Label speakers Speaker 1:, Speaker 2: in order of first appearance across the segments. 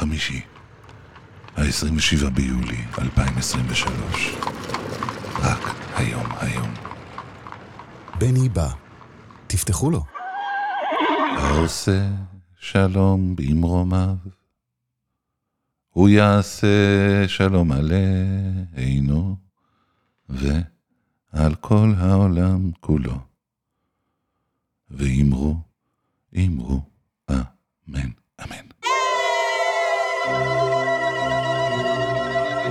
Speaker 1: חמישי, ה-27 ביולי 2023. רק היום היום.
Speaker 2: בני בא. תפתחו לו.
Speaker 1: העושה שלום במרומיו, הוא יעשה שלום עלינו ועל כל העולם כולו. ואמרו, אמרו, אמן, אמן.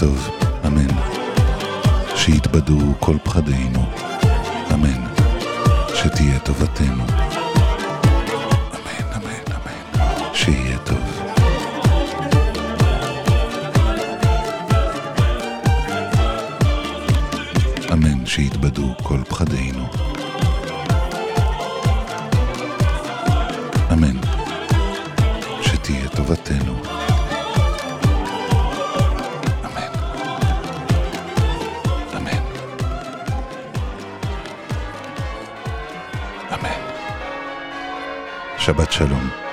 Speaker 1: טוב, אמן. שיתבדו כל פחדינו, אמן. שתהיה טובתנו. שיתבדו כל פחדינו. אמן. שתהיה טובתנו. שבת שלום.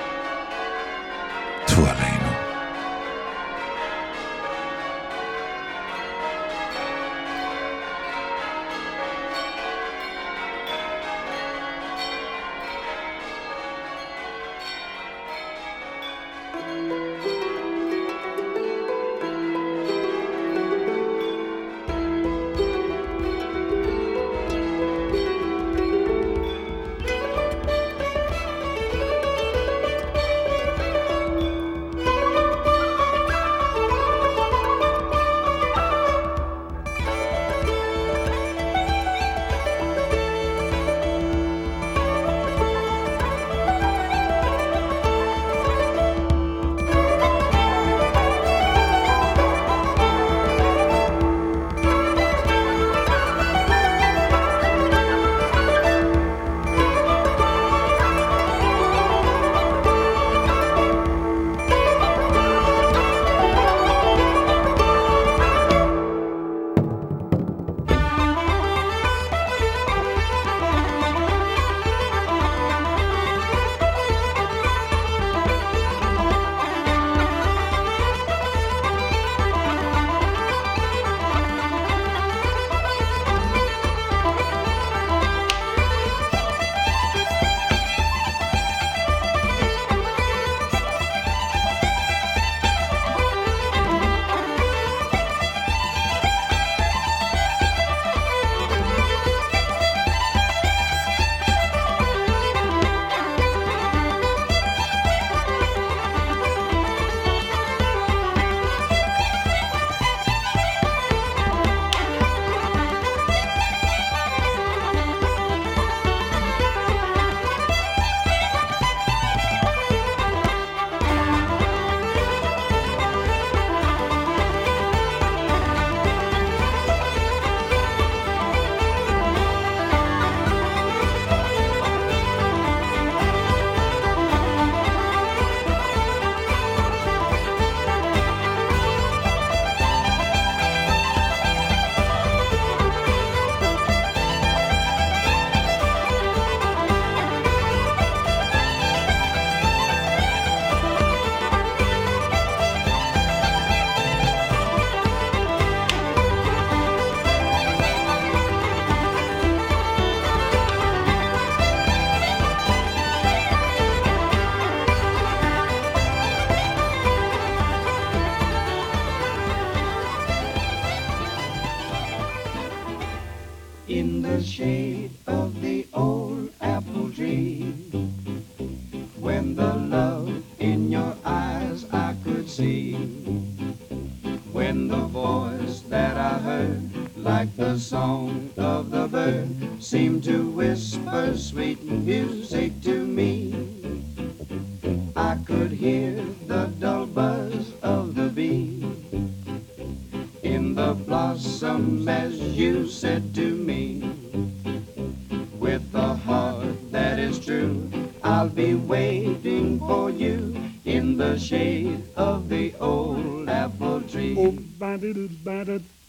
Speaker 3: Oh,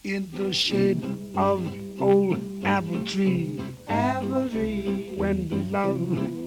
Speaker 3: in the shade of old apple tree.
Speaker 4: Apple tree,
Speaker 3: When the love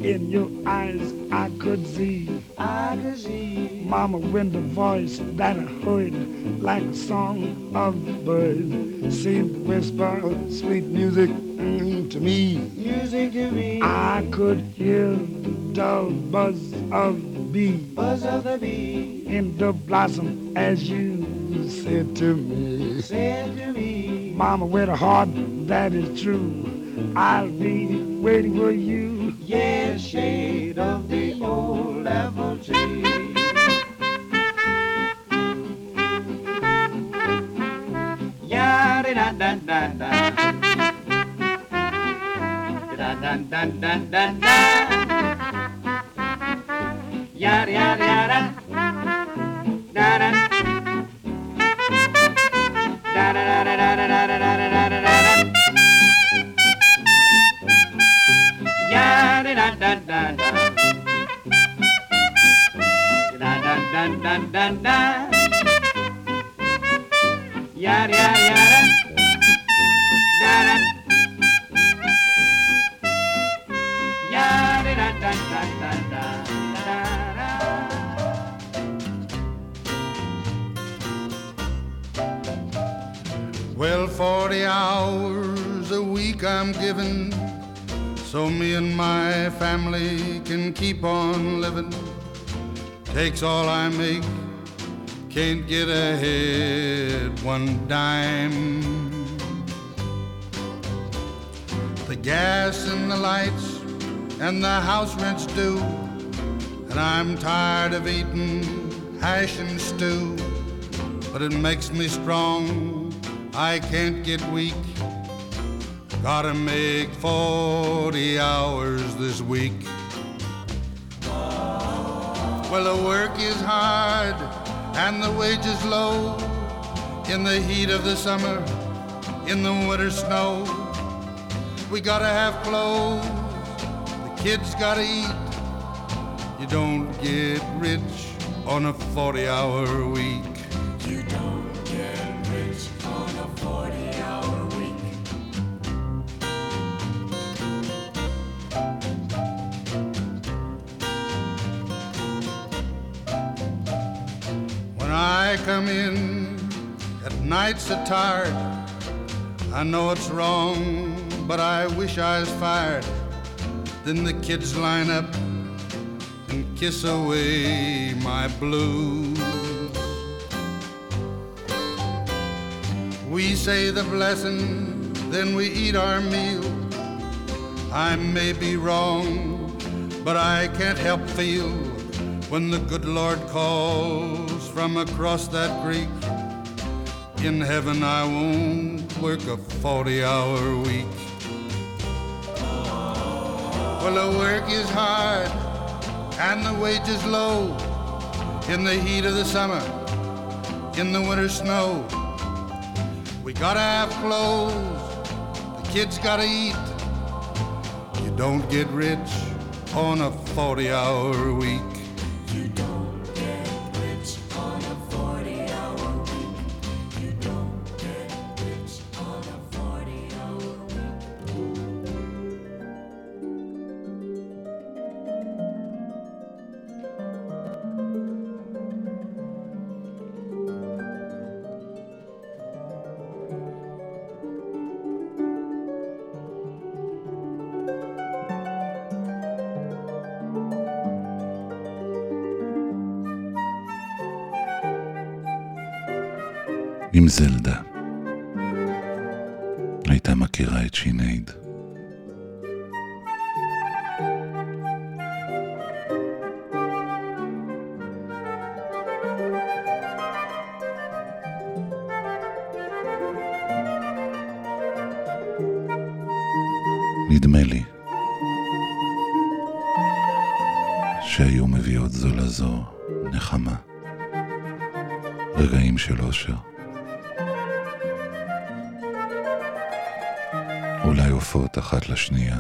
Speaker 3: in your eyes I could see.
Speaker 4: I could see.
Speaker 3: Mama, when the voice that I heard, like a song of the bird, seemed to whisper sweet music mm, to me.
Speaker 4: Music to me,
Speaker 3: I could hear the dull buzz of the bee
Speaker 4: buzz of the bee,
Speaker 3: in the blossom as you said to me.
Speaker 4: said to me.
Speaker 3: Mama, with a heart that is true, I'll be waiting for you.
Speaker 4: Yeah, shade of the old apple tree. Ya da da da da da. Da da da da da da. Ya ya Da da da da da da. Ya ya ya da. Da da. Ya da da da da da da. Da da.
Speaker 5: Well, 40 hours a week I'm given so me and my family can keep on living. Takes all I make, can't get ahead one dime. The gas and the lights and the house rent's due, and I'm tired of eating hash and stew but it makes me strong. I can't get weak. Gotta make 40 hours this week. Well, the work is hard and the wages low. In the heat of the summer, in the winter snow, we gotta have clothes. The kids gotta eat. You don't get rich on a 40 hour week. When come in at night so tired, I know it's wrong, but I wish I was fired. Then the kids line up and kiss away my blues. We say the blessing, then we eat our meal. I may be wrong, but I can't help feel when the good Lord calls from across that creek. In heaven, I won't work a 40 hour week. Well, the work is hard and the wages low in the heat of the summer, in the winter snow. We gotta have clothes, the kids gotta eat. You don't get rich on a 40 hour week.
Speaker 1: עם זלדה. הייתה מכירה את שינייד. נדמה לי שהיו מביאות זו לזו נחמה, רגעים של אושר. אולי עופות אחת לשנייה.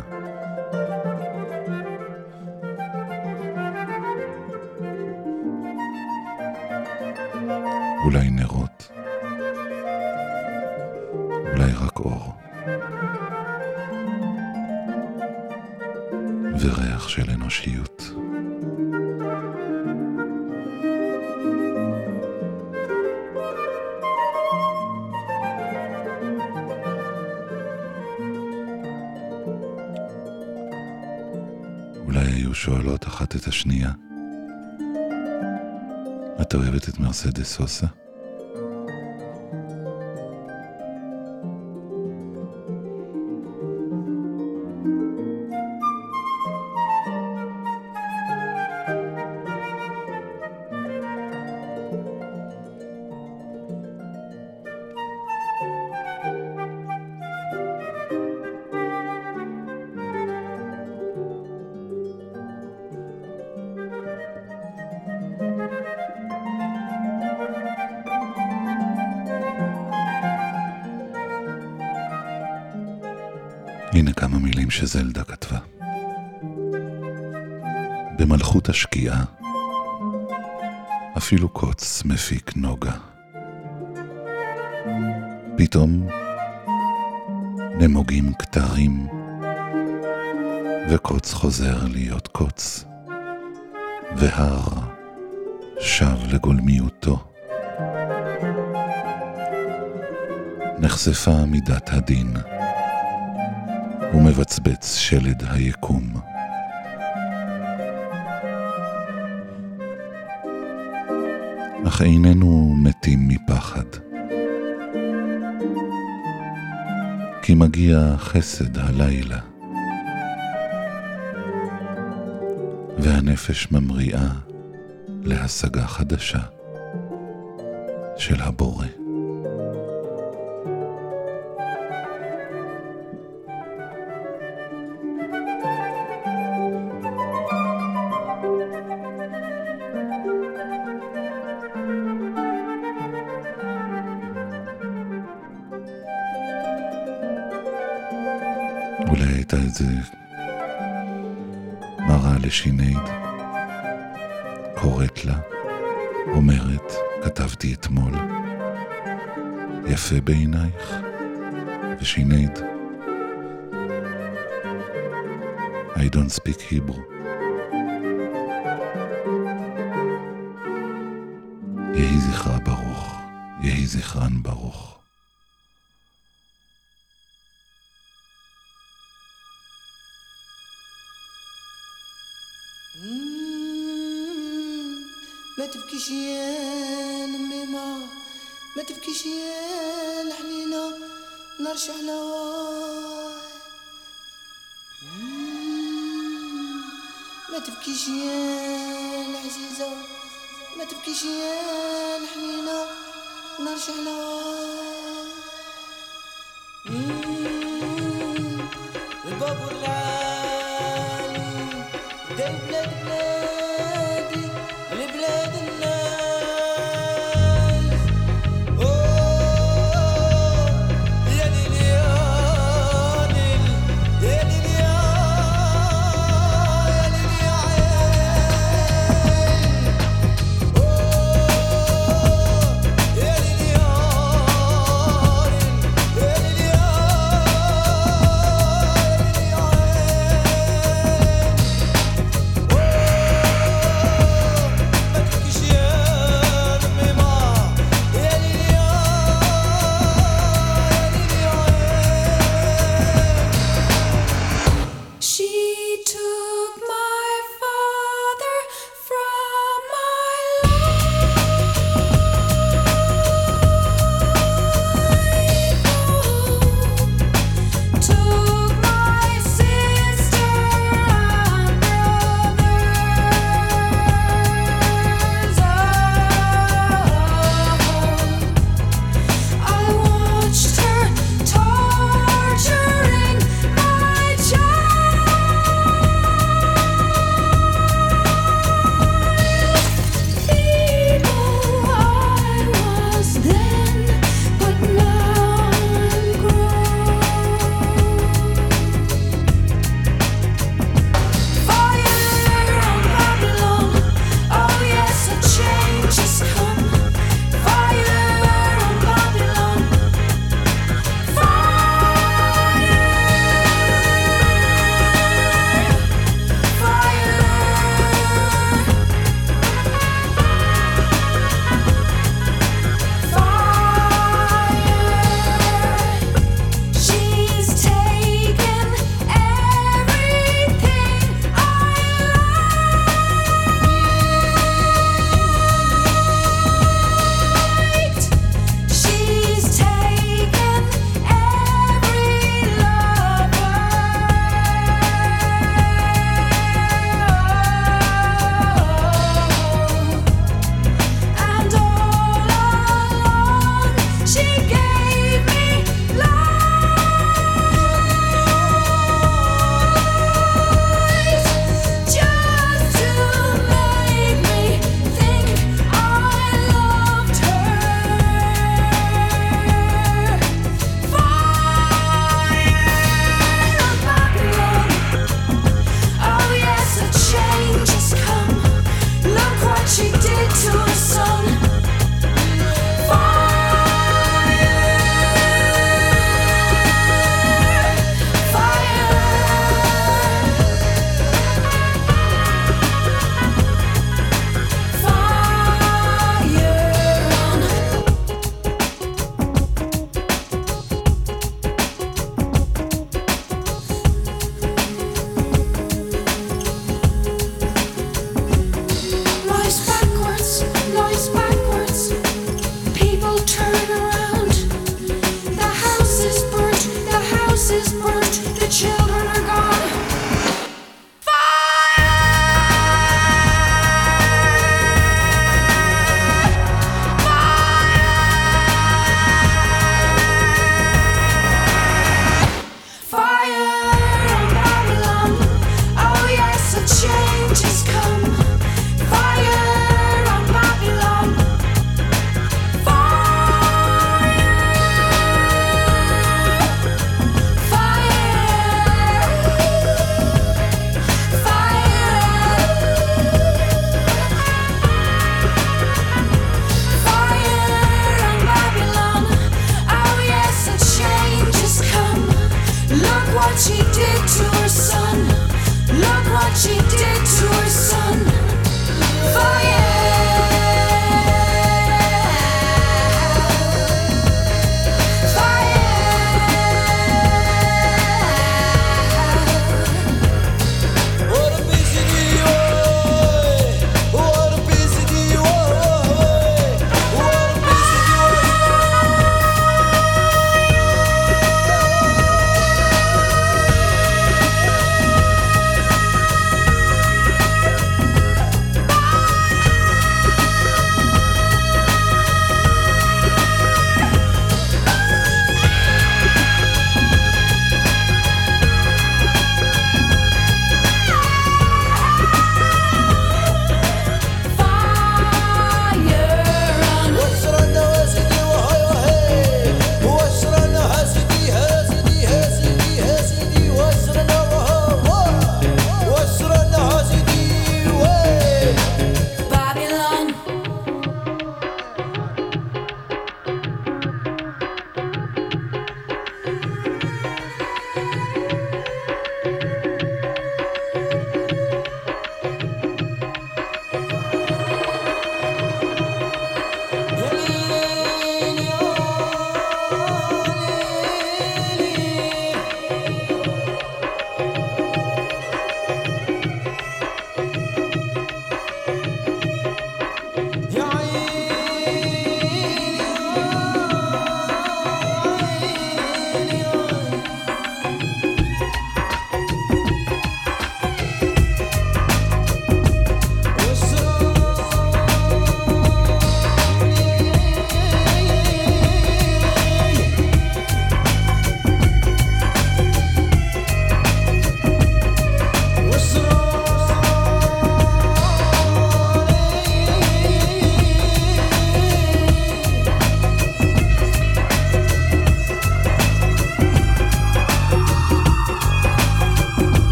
Speaker 1: אולי נרות. אולי רק אור. וריח של אנושיות. השנייה, את אוהבת את מרסדס סוסה? הנה כמה מילים שזלדה כתבה. במלכות השקיעה, אפילו קוץ מפיק נוגה. פתאום נמוגים כתרים, וקוץ חוזר להיות קוץ, והר שב לגולמיותו. נחשפה מידת הדין. ומבצבץ שלד היקום. אך איננו מתים מפחד. כי מגיע חסד הלילה, והנפש ממריאה להשגה חדשה של הבורא. הייתה איזה מראה לשינייד, קוראת לה, אומרת, כתבתי אתמול, יפה בעינייך, ושינייד, I don't speak Hebrew. יהי זכרה ברוך, יהי זכרן ברוך.
Speaker 6: يا نميمة ما تبكيش يا الحنينة نرشح لواي ما تبكيش يا العزيزة ما تبكيش يا الحنينة نرشح لواي الباب والعالي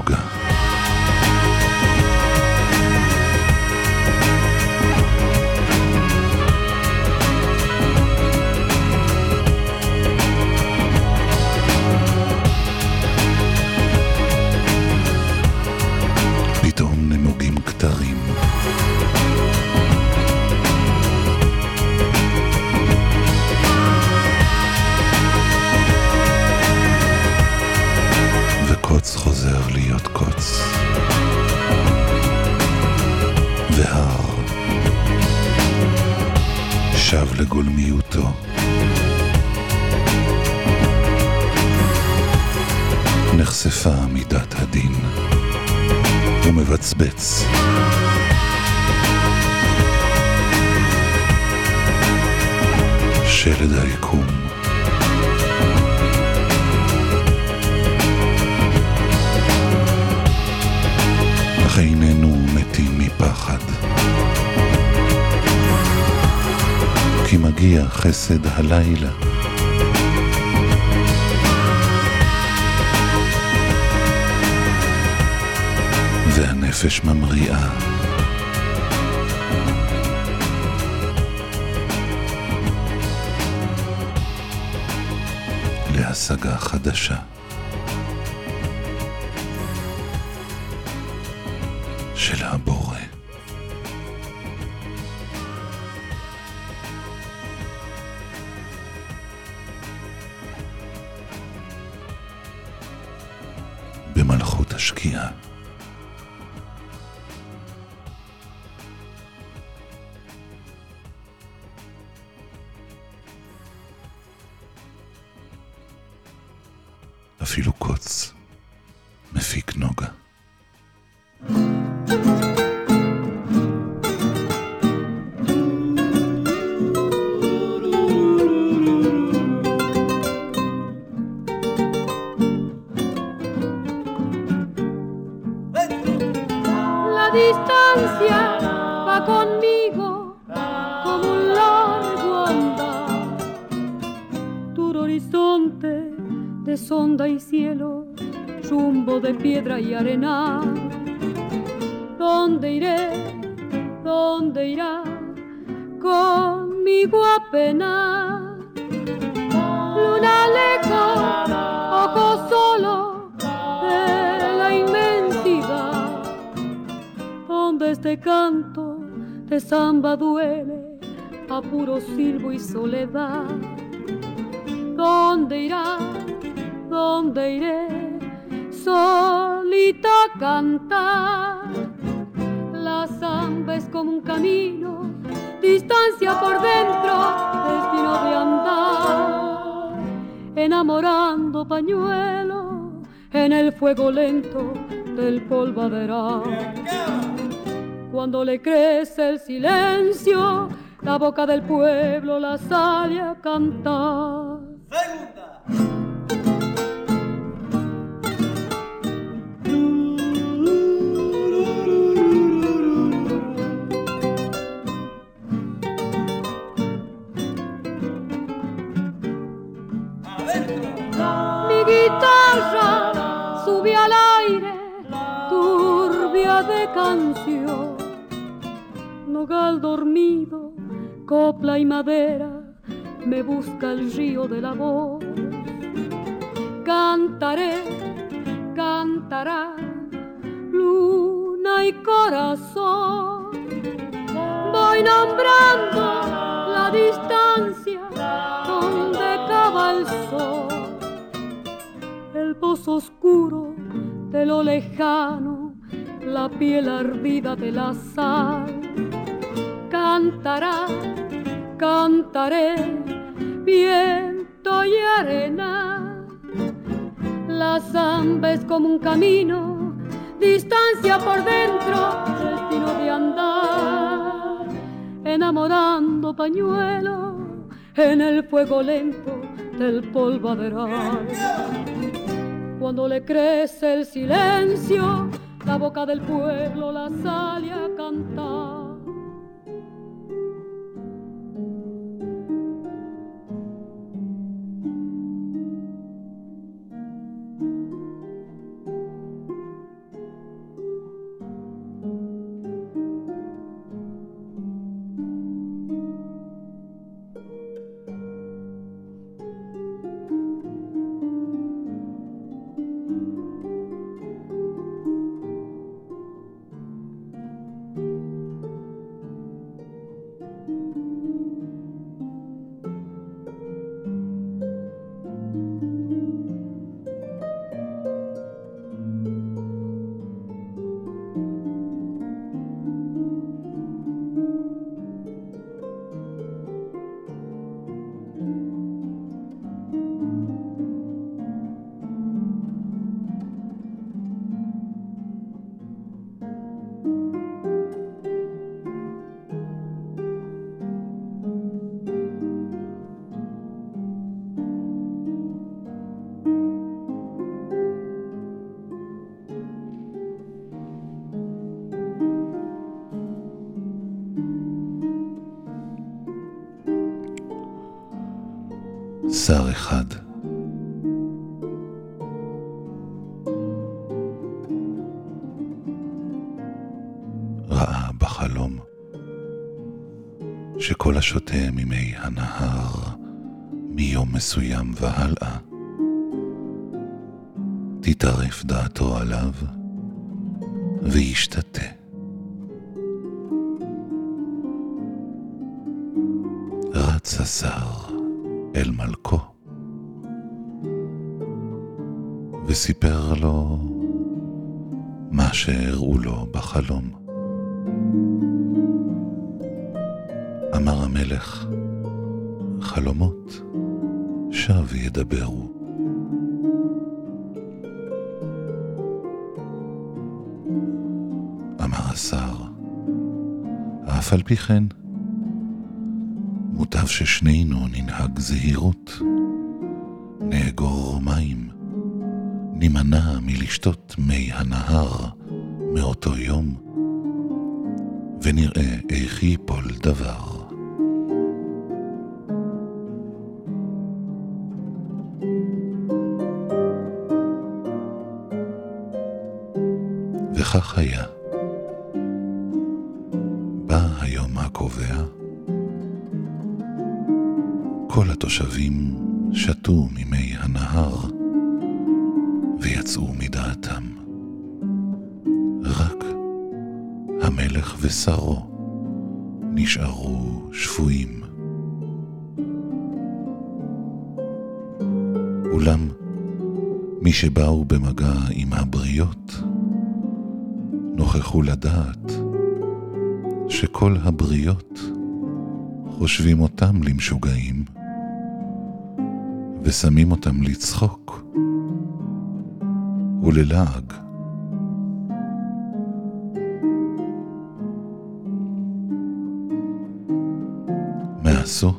Speaker 1: Auge. אפילו קוץ מפיק נוגה.
Speaker 7: Y. ¿Dónde iré? ¿Dónde irá? Conmigo apenas. Luna lejos, ojo solo de la inmensidad donde este canto de samba duele a puro silbo y soledad. ¿Dónde irá? ¿Dónde iré? Cantar. La samba es como un camino, distancia por dentro, destino de andar. Enamorando pañuelo en el fuego lento del polvaderal cuando le crece el silencio, la boca del pueblo la sale a cantar. Mi guitarra sube al aire, turbia de canción nogal dormido, copla y madera, me busca el río de la voz. Cantaré, cantará, luna y corazón. Voy nombrando la distancia El pozo oscuro de lo lejano, la piel ardida de la sal cantará, cantaré, viento y arena. La samba es como un camino, distancia por dentro, destino de andar, enamorando pañuelo en el fuego lento del polvaderal. Cuando le crece el silencio, la boca del pueblo la sale a cantar.
Speaker 1: השותה ממי הנהר מיום מסוים והלאה, תטרף דעתו עליו וישתתה. רץ השר אל מלכו וסיפר לו מה שהראו לו בחלום. חלומות שב ידברו. אמר השר, אף על פי כן, מוטב ששנינו ננהג זהירות, נאגור מים, נימנע מלשתות מי הנהר וכך היה. בא היום הקובע, כל התושבים שתו ממי הנהר ויצאו מדעתם. רק המלך ושרו נשארו שפויים. אולם מי שבאו במגע עם הבריות נוכחו לדעת שכל הבריות חושבים אותם למשוגעים ושמים אותם לצחוק וללעג. מה עשו?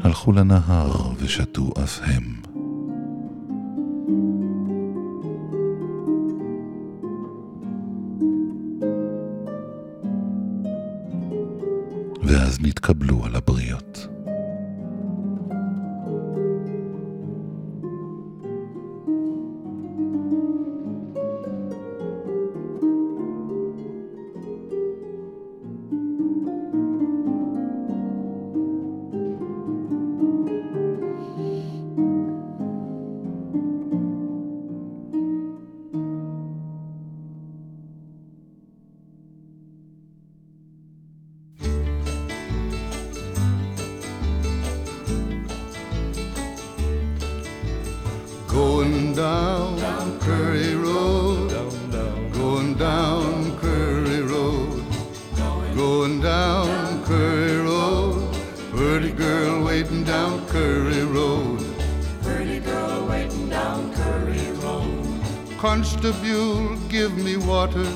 Speaker 1: הלכו לנהר ושתו אף הם. ואז נתקבלו על הבריות.
Speaker 5: Curry Road. Pretty girl waiting down Curry Road. Constable, give me water.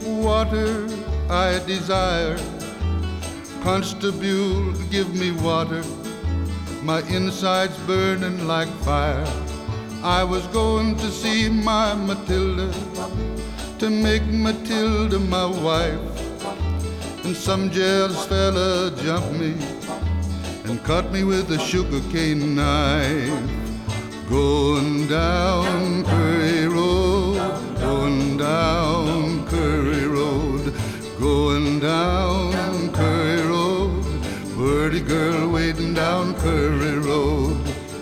Speaker 5: Water I desire. Constable, give me water. My insides burning like fire. I was going to see my Matilda to make Matilda my wife. And some jealous fella jumped me and cut me with a sugarcane knife. Going down Curry Road, going down Curry Road, going down Curry Road. Pretty girl waiting down Curry Road.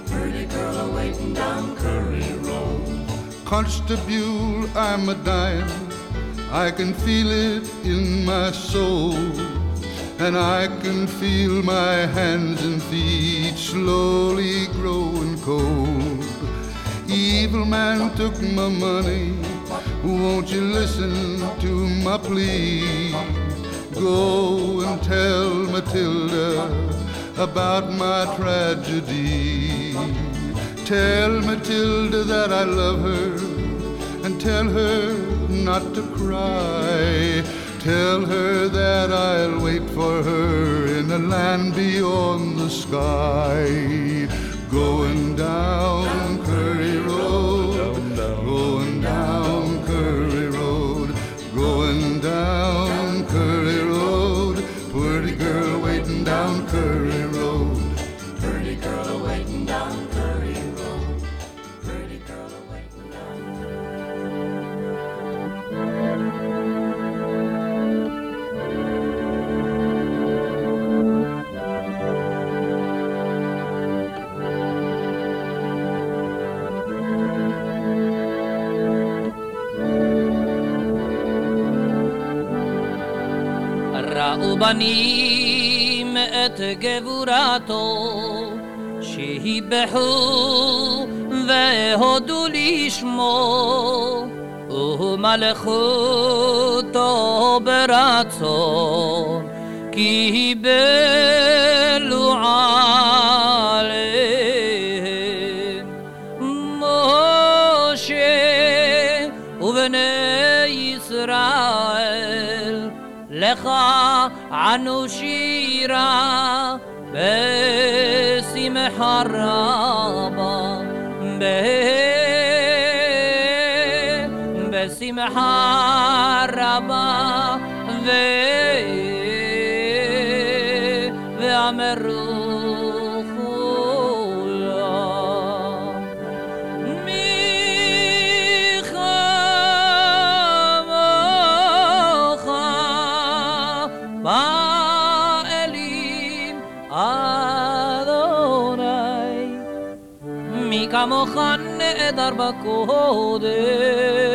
Speaker 8: Pretty girl waiting down Curry Road.
Speaker 5: Constable, I'm a dying. I can feel it in my soul. And I can feel my hands and feet slowly growing cold. Evil man took my money. Won't you listen to my plea? Go and tell Matilda about my tragedy. Tell Matilda that I love her and tell her not to cry. Tell her that I'll wait for her in a land beyond the sky. Going down Curry Road,
Speaker 9: ראו בנים את גבורתו, שיבחו והודו לשמו, ומלכותו ברצון, קיבלו עליהם. خا عنو شيرا باسي محرابا به
Speaker 10: محرابا dar bakode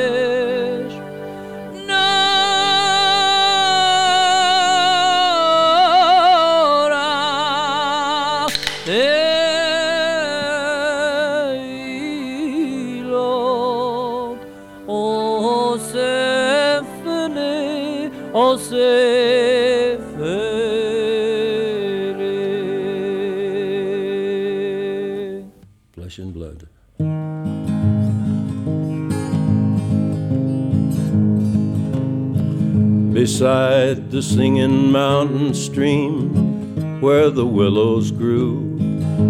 Speaker 10: Beside the singing mountain stream, where the willows grew,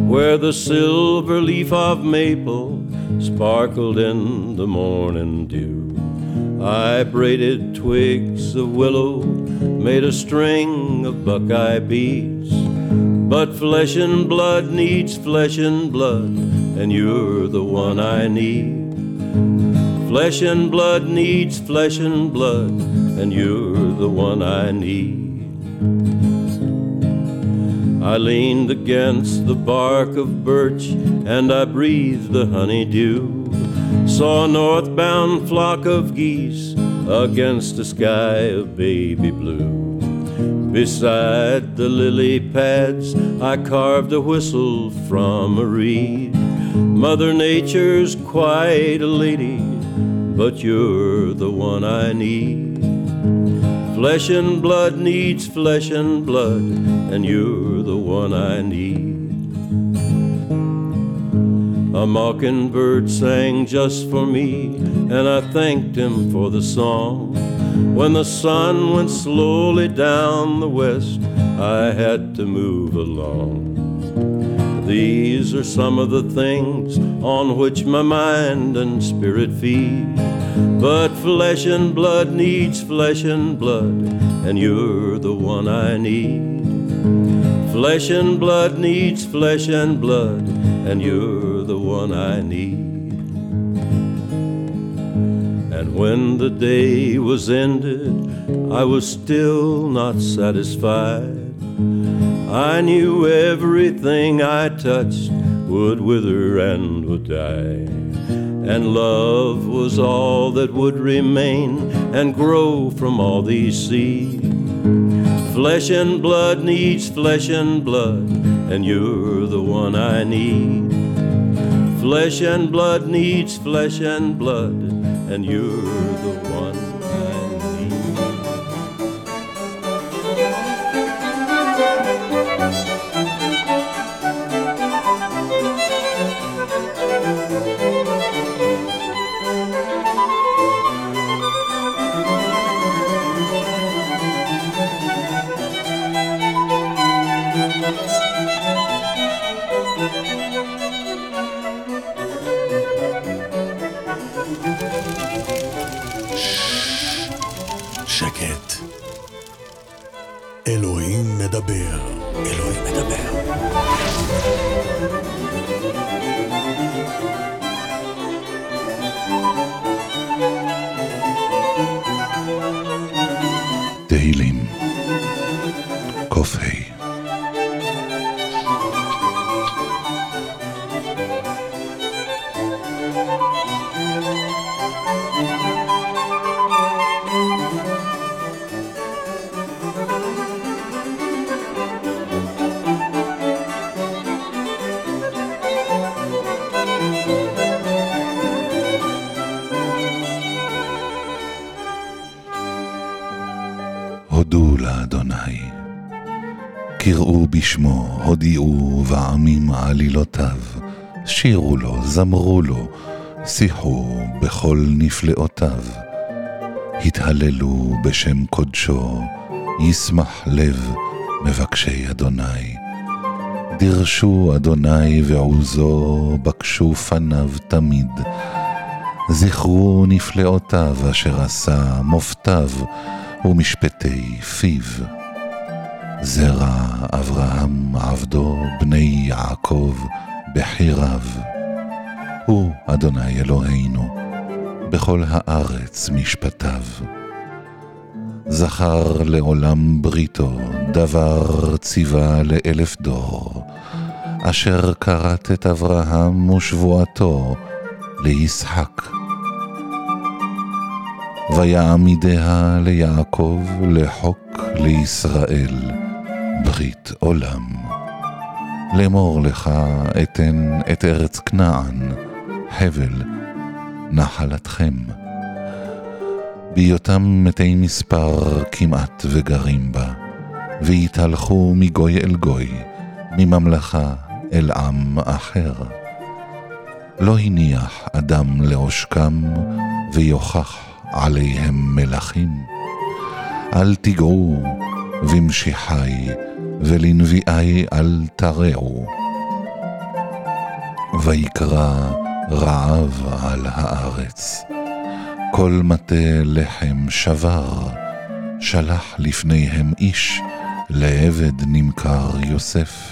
Speaker 10: where the silver leaf of maple sparkled in the morning dew. I braided twigs of willow, made a string of buckeye beads. But flesh and blood needs flesh and blood, and you're the one I need. Flesh and blood needs flesh and blood, and you're the one I need. I leaned against the bark of birch, and I breathed the honeydew. Saw a northbound flock of geese against a sky of baby blue. Beside the lily pads, I carved a whistle from a reed. Mother Nature's quite a lady, but you're the one I need. Flesh and blood needs flesh and blood, and you're the one I need. A mockingbird sang just for me, and I thanked him for the song. When the sun went slowly down the west, I had to move along. These are some of the things on which my mind and spirit feed. But flesh and blood needs flesh and blood, and you're the one I need. Flesh and blood needs flesh and blood, and you're the one I need. And when the day was ended, I was still not satisfied. I knew everything I touched would wither and would die. And love was all that would remain and grow from all these seeds. Flesh and blood needs flesh and blood, and you're the one I need. Flesh and blood needs flesh and blood, and you're the one
Speaker 1: זמרו לו, שיחו בכל נפלאותיו. התהללו בשם קודשו, ישמח לב מבקשי אדוני. דרשו אדוני ועוזו, בקשו פניו תמיד. זכרו נפלאותיו אשר עשה, מופתיו ומשפטי פיו. זרע אברהם עבדו, בני יעקב בחיריו. הוא אדוני אלוהינו, בכל הארץ משפטיו. זכר לעולם בריתו, דבר ציווה לאלף דור, אשר כרת את אברהם ושבועתו לישחק. ויעמידיה ליעקב לחוק לישראל, ברית עולם. לאמור לך אתן את ארץ כנען, חבל, נחלתכם. בהיותם מתי מספר כמעט וגרים בה, ויתהלכו מגוי אל גוי, מממלכה אל עם אחר. לא הניח אדם לעושקם, ויוכח עליהם מלכים. אל תיגעו במשיחי, ולנביאי אל תרעו. ויקרא רעב על הארץ. כל מטה לחם שבר, שלח לפניהם איש, לעבד נמכר יוסף.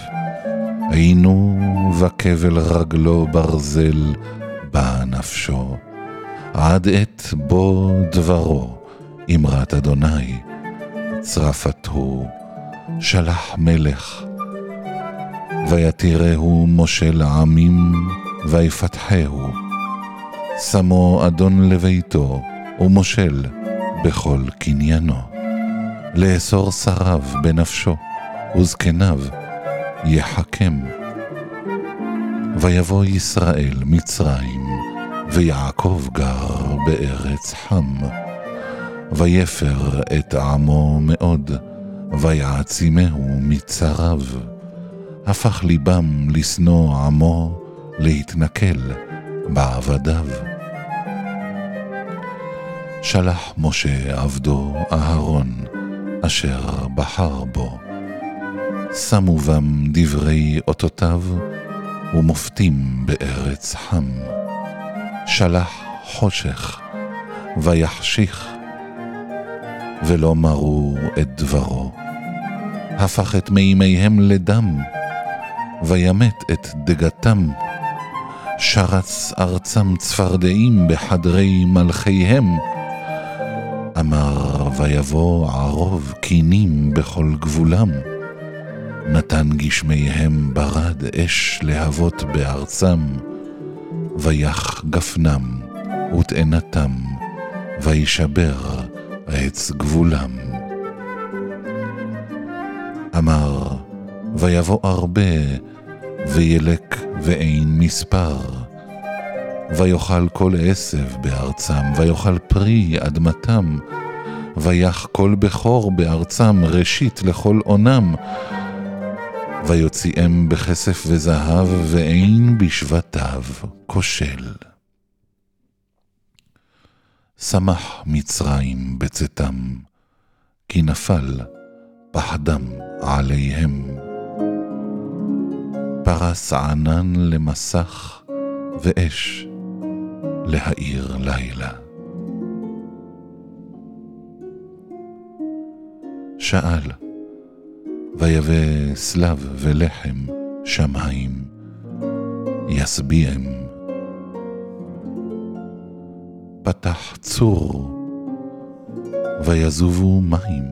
Speaker 1: היינו וכבל רגלו ברזל, בא נפשו. עד עת בו דברו, אמרת אדוני, צרפתו, שלח מלך. ויתירהו מושל עמים, ויפתחהו. שמו אדון לביתו, ומושל בכל קניינו. לאסור שריו בנפשו, וזקניו יחכם. ויבוא ישראל מצרים, ויעקב גר בארץ חם. ויפר את עמו מאוד, ויעצימהו מצריו. הפך ליבם לשנוא עמו, להתנכל בעבדיו. שלח משה עבדו אהרון, אשר בחר בו. שמו בם דברי אותותיו, ומופתים בארץ חם. שלח חושך, ויחשיך, ולא מרו את דברו. הפך את מימיהם לדם, וימת את דגתם. שרץ ארצם צפרדעים בחדרי מלכיהם. אמר ויבוא ערוב קינים בכל גבולם. נתן גשמיהם ברד אש להבות בארצם. ויח גפנם ותאנתם, וישבר עץ גבולם. אמר, ויבוא הרבה, וילק ואין מספר. ויאכל כל עשב בארצם, ויאכל פרי אדמתם, ויח כל בכור בארצם, ראשית לכל עונם. ויוציאם בכסף וזהב, ואין בשבטיו כושל. שמח מצרים בצאתם, כי נפל פחדם עליהם. פרס ענן למסך, ואש להאיר לילה. שאל, ויבא סלב ולחם שמיים, ישביעם. פתח צור, ויזובו מים,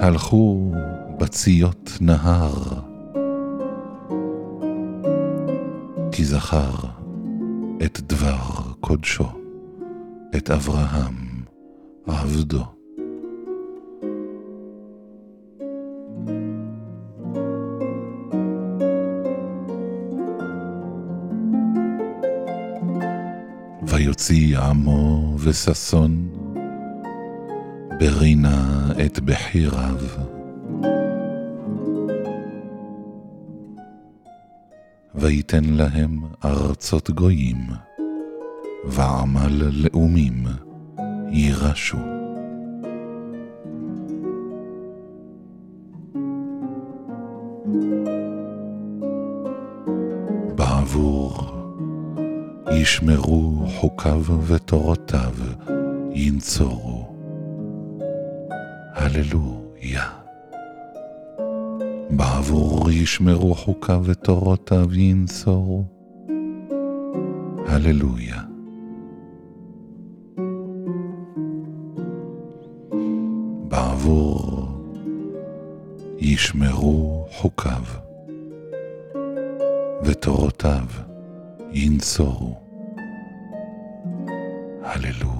Speaker 1: הלכו בציות נהר. כי זכר את דבר קודשו, את אברהם עבדו. ויוציא עמו וששון, ברינה את בחיריו. ויתן להם ארצות גויים, ועמל לאומים יירשו. בעבור ישמרו חוקיו ותורותיו, ינצורו. הללויה. בעבור ישמרו חוקיו ותורותיו ינצורו. הללויה. בעבור ישמרו חוקיו ותורותיו ינצורו. הללויה.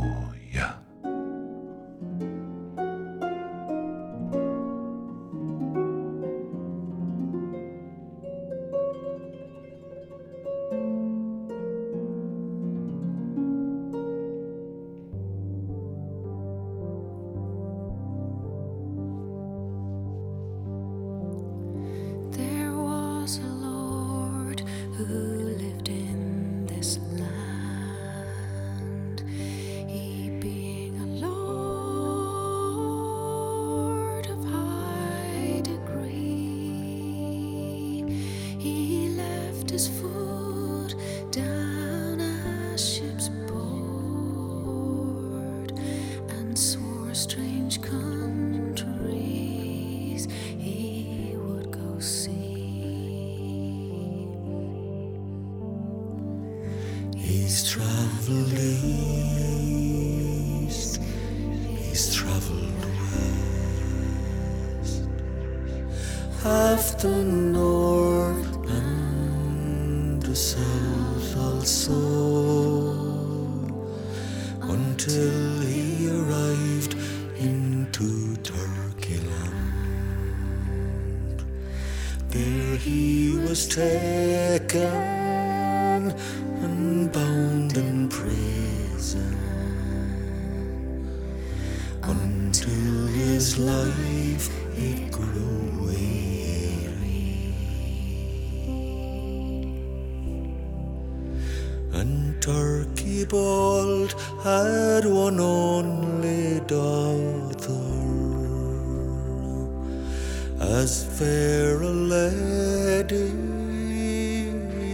Speaker 2: as fair a lady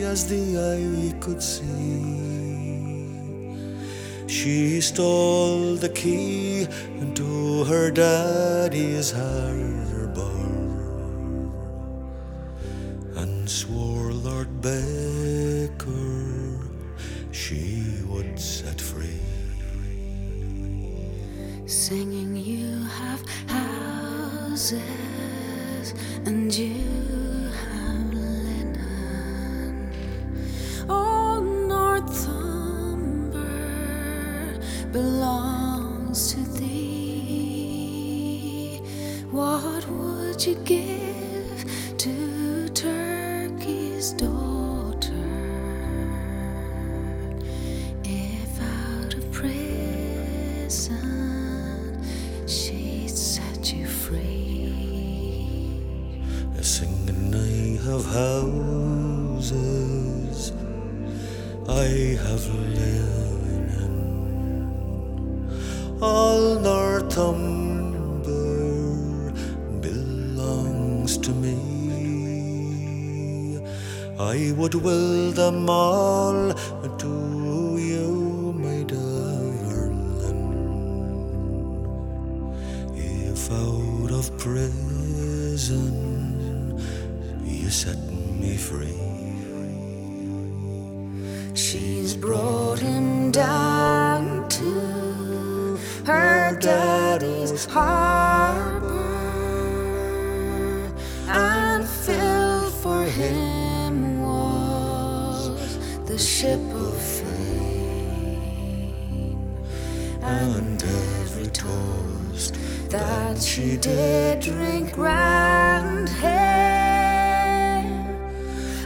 Speaker 2: as the eye could see. She stole the key into her daddy's harbour and swore Lord
Speaker 8: Ben. and every toast that she did drink round him.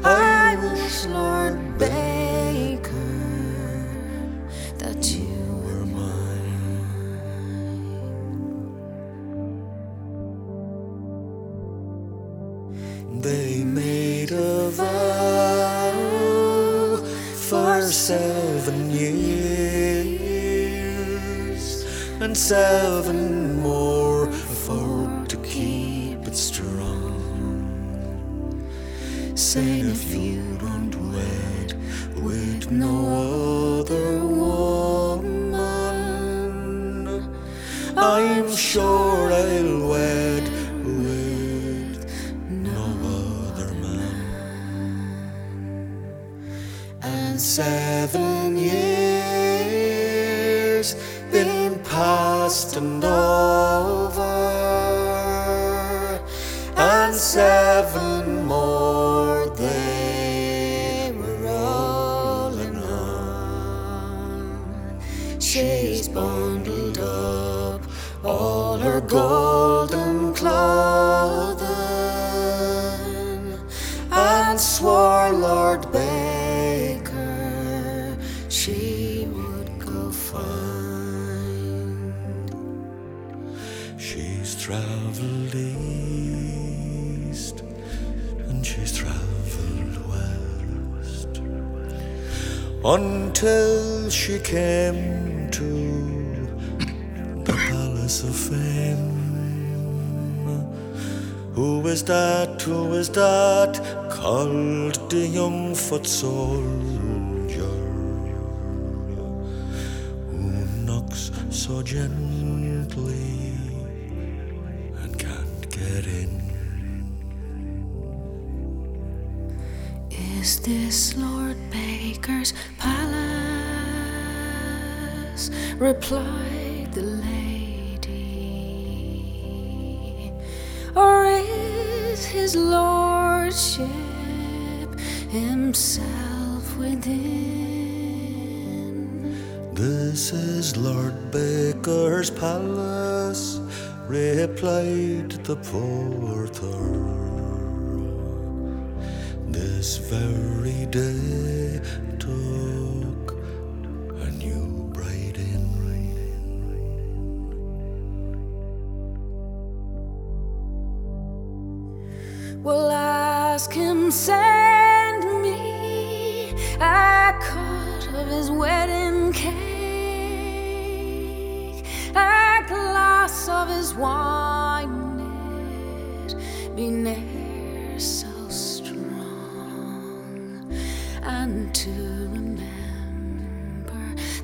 Speaker 8: I wish, Lord, babe.
Speaker 2: Seven more until she came to the palace of fame. Who is that? Who is that? Called the young foot soldier who knocks so gently and can't get in.
Speaker 8: Is this Lord Baker's palace? Replied the lady. Or is his lordship himself within?
Speaker 2: This is Lord Baker's palace, replied the porter. This very day took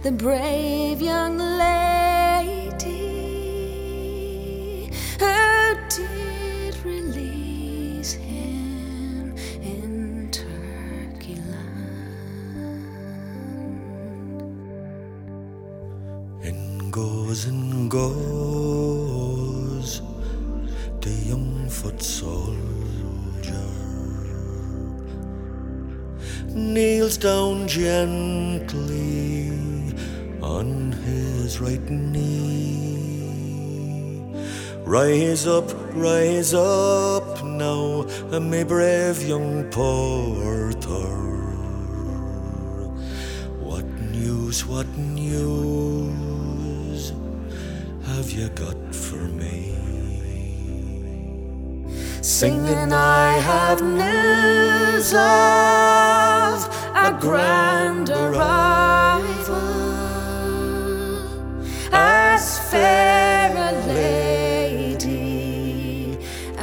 Speaker 8: the brave young
Speaker 2: knee. Rise up, rise up now, my brave young porter. What news, what news have you got for me? Singing, I have news of a grand arrival,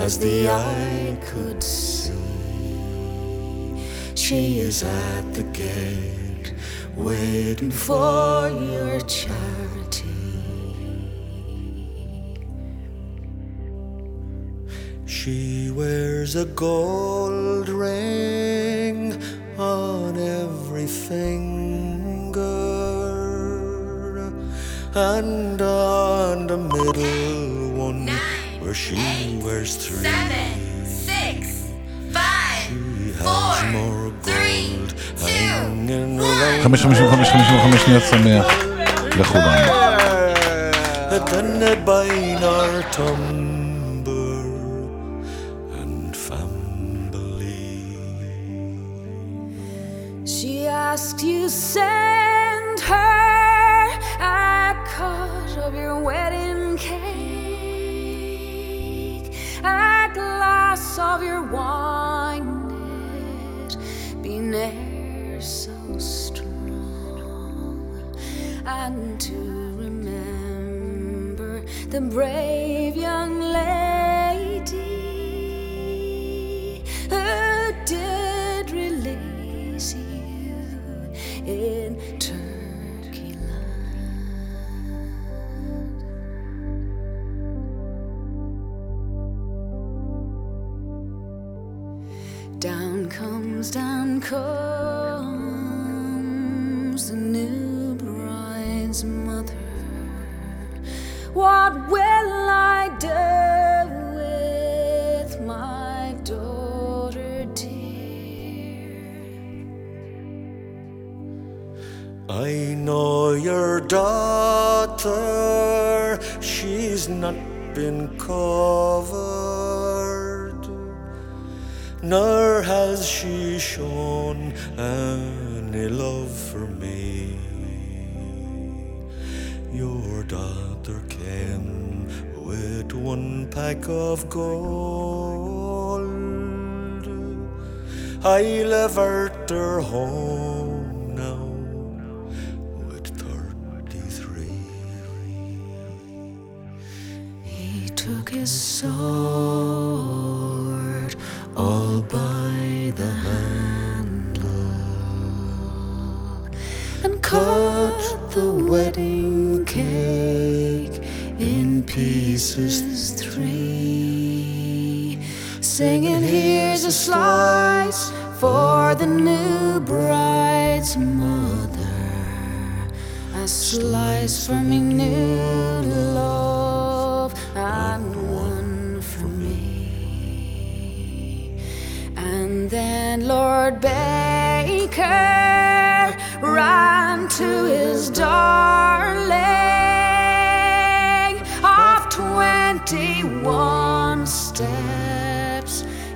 Speaker 2: as the eye could see. She is at the gate, waiting for your charity. She wears a gold ring on every finger, and on the middle where she wears three.
Speaker 11: six,
Speaker 2: She has more gold hanging around
Speaker 1: 555 55 שניות שמח לכולם.
Speaker 2: than a binar tumber and family.
Speaker 8: She asked you send her a cut of your wedding cake, a glass of your wine, it be ne'er so strong, and to remember the brave young lady who did release you in comes, down comes the new bride's mother. What will I do with my daughter dear?
Speaker 2: I know your daughter, she's not been covered, of gold. I left her home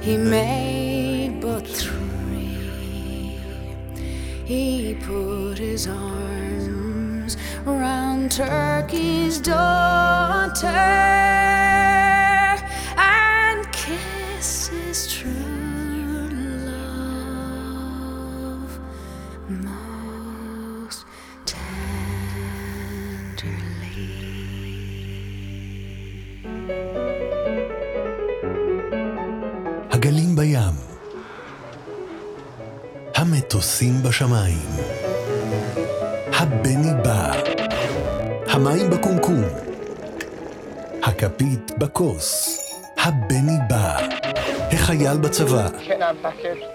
Speaker 8: He made but three. He put his arms round Turkey's daughter
Speaker 12: בשמיים, הבני בא, המים בקומקום, הכפית בכוס, הבני בא, החייל בצבא,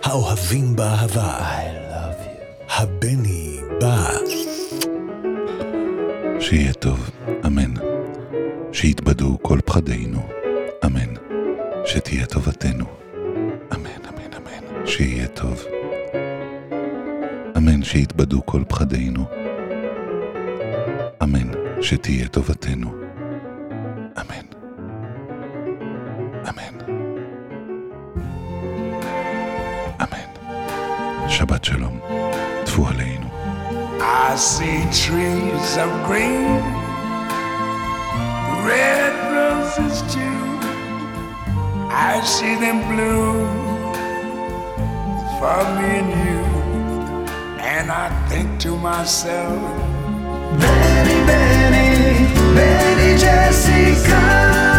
Speaker 12: האוהבים באהבה, הבני בא.
Speaker 1: שיהיה טוב, אמן. שיתבדו כל פחדינו, אמן. שתהיה טובתנו, אמן, אמן, אמן. שיהיה טוב. אמן שיתבדו כל פחדינו, אמן. שתהיה טובתנו, אמן. אמן. אמן. שבת שלום, טפו עלינו.
Speaker 13: I see trees of green, red roses too. I see them bloom for me and you. And I think to myself, Benny, Benny, Benny Jessica.